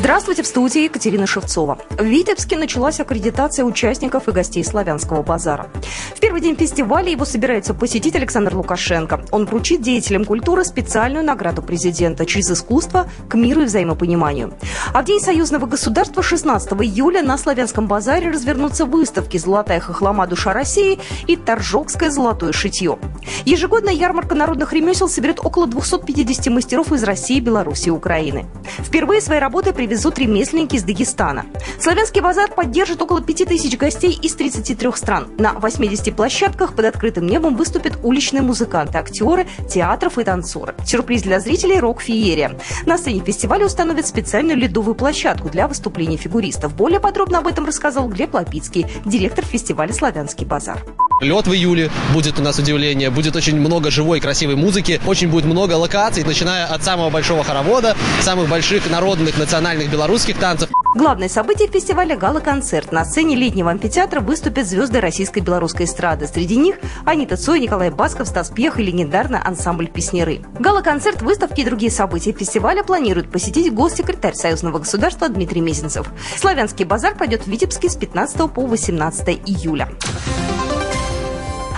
Здравствуйте, в студии Екатерина Шевцова. В Витебске началась аккредитация участников и гостей Славянского базара. В первый день фестиваля его собирается посетить Александр Лукашенко. Он вручит деятелям культуры специальную награду президента через искусство к миру и взаимопониманию. А в День союзного государства 16 июля на Славянском базаре развернутся выставки «Золотая хохлома. Душа России» и «Торжокское золотое шитье». Ежегодная ярмарка народных ремесел соберет около 250 мастеров из России, Беларуси и Украины. Впервые свои работы привезут ремесленники из Дагестана. Славянский базар поддержит около 5000 гостей из 33 стран. На 80 площадках под открытым небом выступят уличные музыканты, актеры, театров и танцоры. Сюрприз для зрителей – рок-феерия. На сцене фестиваля установят специальную ледовую площадку для выступлений фигуристов. Более подробно об этом рассказал Глеб Лапицкий, директор фестиваля «Славянский базар». Лед в июле будет у нас удивление. Будет очень много живой, красивой музыки. Очень будет много локаций, начиная от самого большого хоровода, самых больших народных, национальных белорусских танцев. Главное событие фестиваля – гала-концерт. На сцене летнего амфитеатра выступят звезды российской белорусской эстрады. Среди них Анита Цой, Николай Басков, Стас Пьех и легендарный ансамбль «Песнеры». Гала-концерт, выставки и другие события фестиваля планируют посетить госсекретарь Союзного государства Дмитрий Мезенцев. Славянский базар пройдет в Витебске с 15 по 18 июля.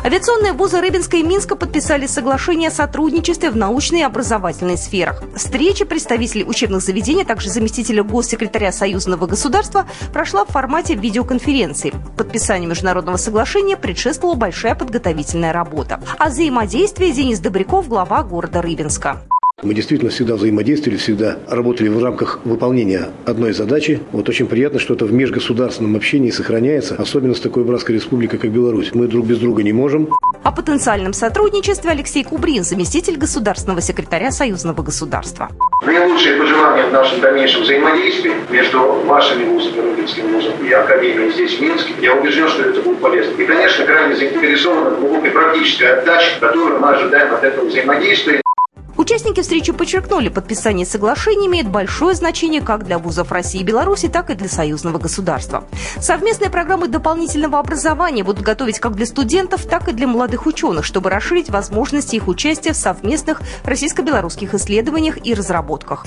Авиационные вузы Рыбинска и Минска подписали соглашение о сотрудничестве в научной и образовательной сферах. Встреча представителей учебных заведений, а также заместителя госсекретаря Союзного государства прошла в формате видеоконференции. Подписанию международного соглашения предшествовала большая подготовительная работа. О взаимодействии Денис Добряков, глава города Рыбинска. Мы действительно всегда взаимодействовали, всегда работали в рамках выполнения одной задачи. Вот очень приятно, что это в межгосударственном общении сохраняется, особенно с такой братской республикой, как Беларусь. Мы друг без друга не можем. О потенциальном сотрудничестве Алексей Кубрин, заместитель государственного секретаря Союзного государства. Наилучшие пожелания в нашем дальнейшем взаимодействии между вашими вузами, Рубинским вузом и Академией здесь, в Минске. Я убежден, что это будет полезно. И, конечно, крайне заинтересованы в глубокой практической отдаче, которую мы ожидаем от этого взаимодействия. Участники встречи подчеркнули, подписание соглашения имеет большое значение как для вузов России и Беларуси, так и для союзного государства. Совместные программы дополнительного образования будут готовить как для студентов, так и для молодых ученых, чтобы расширить возможности их участия в совместных российско-белорусских исследованиях и разработках.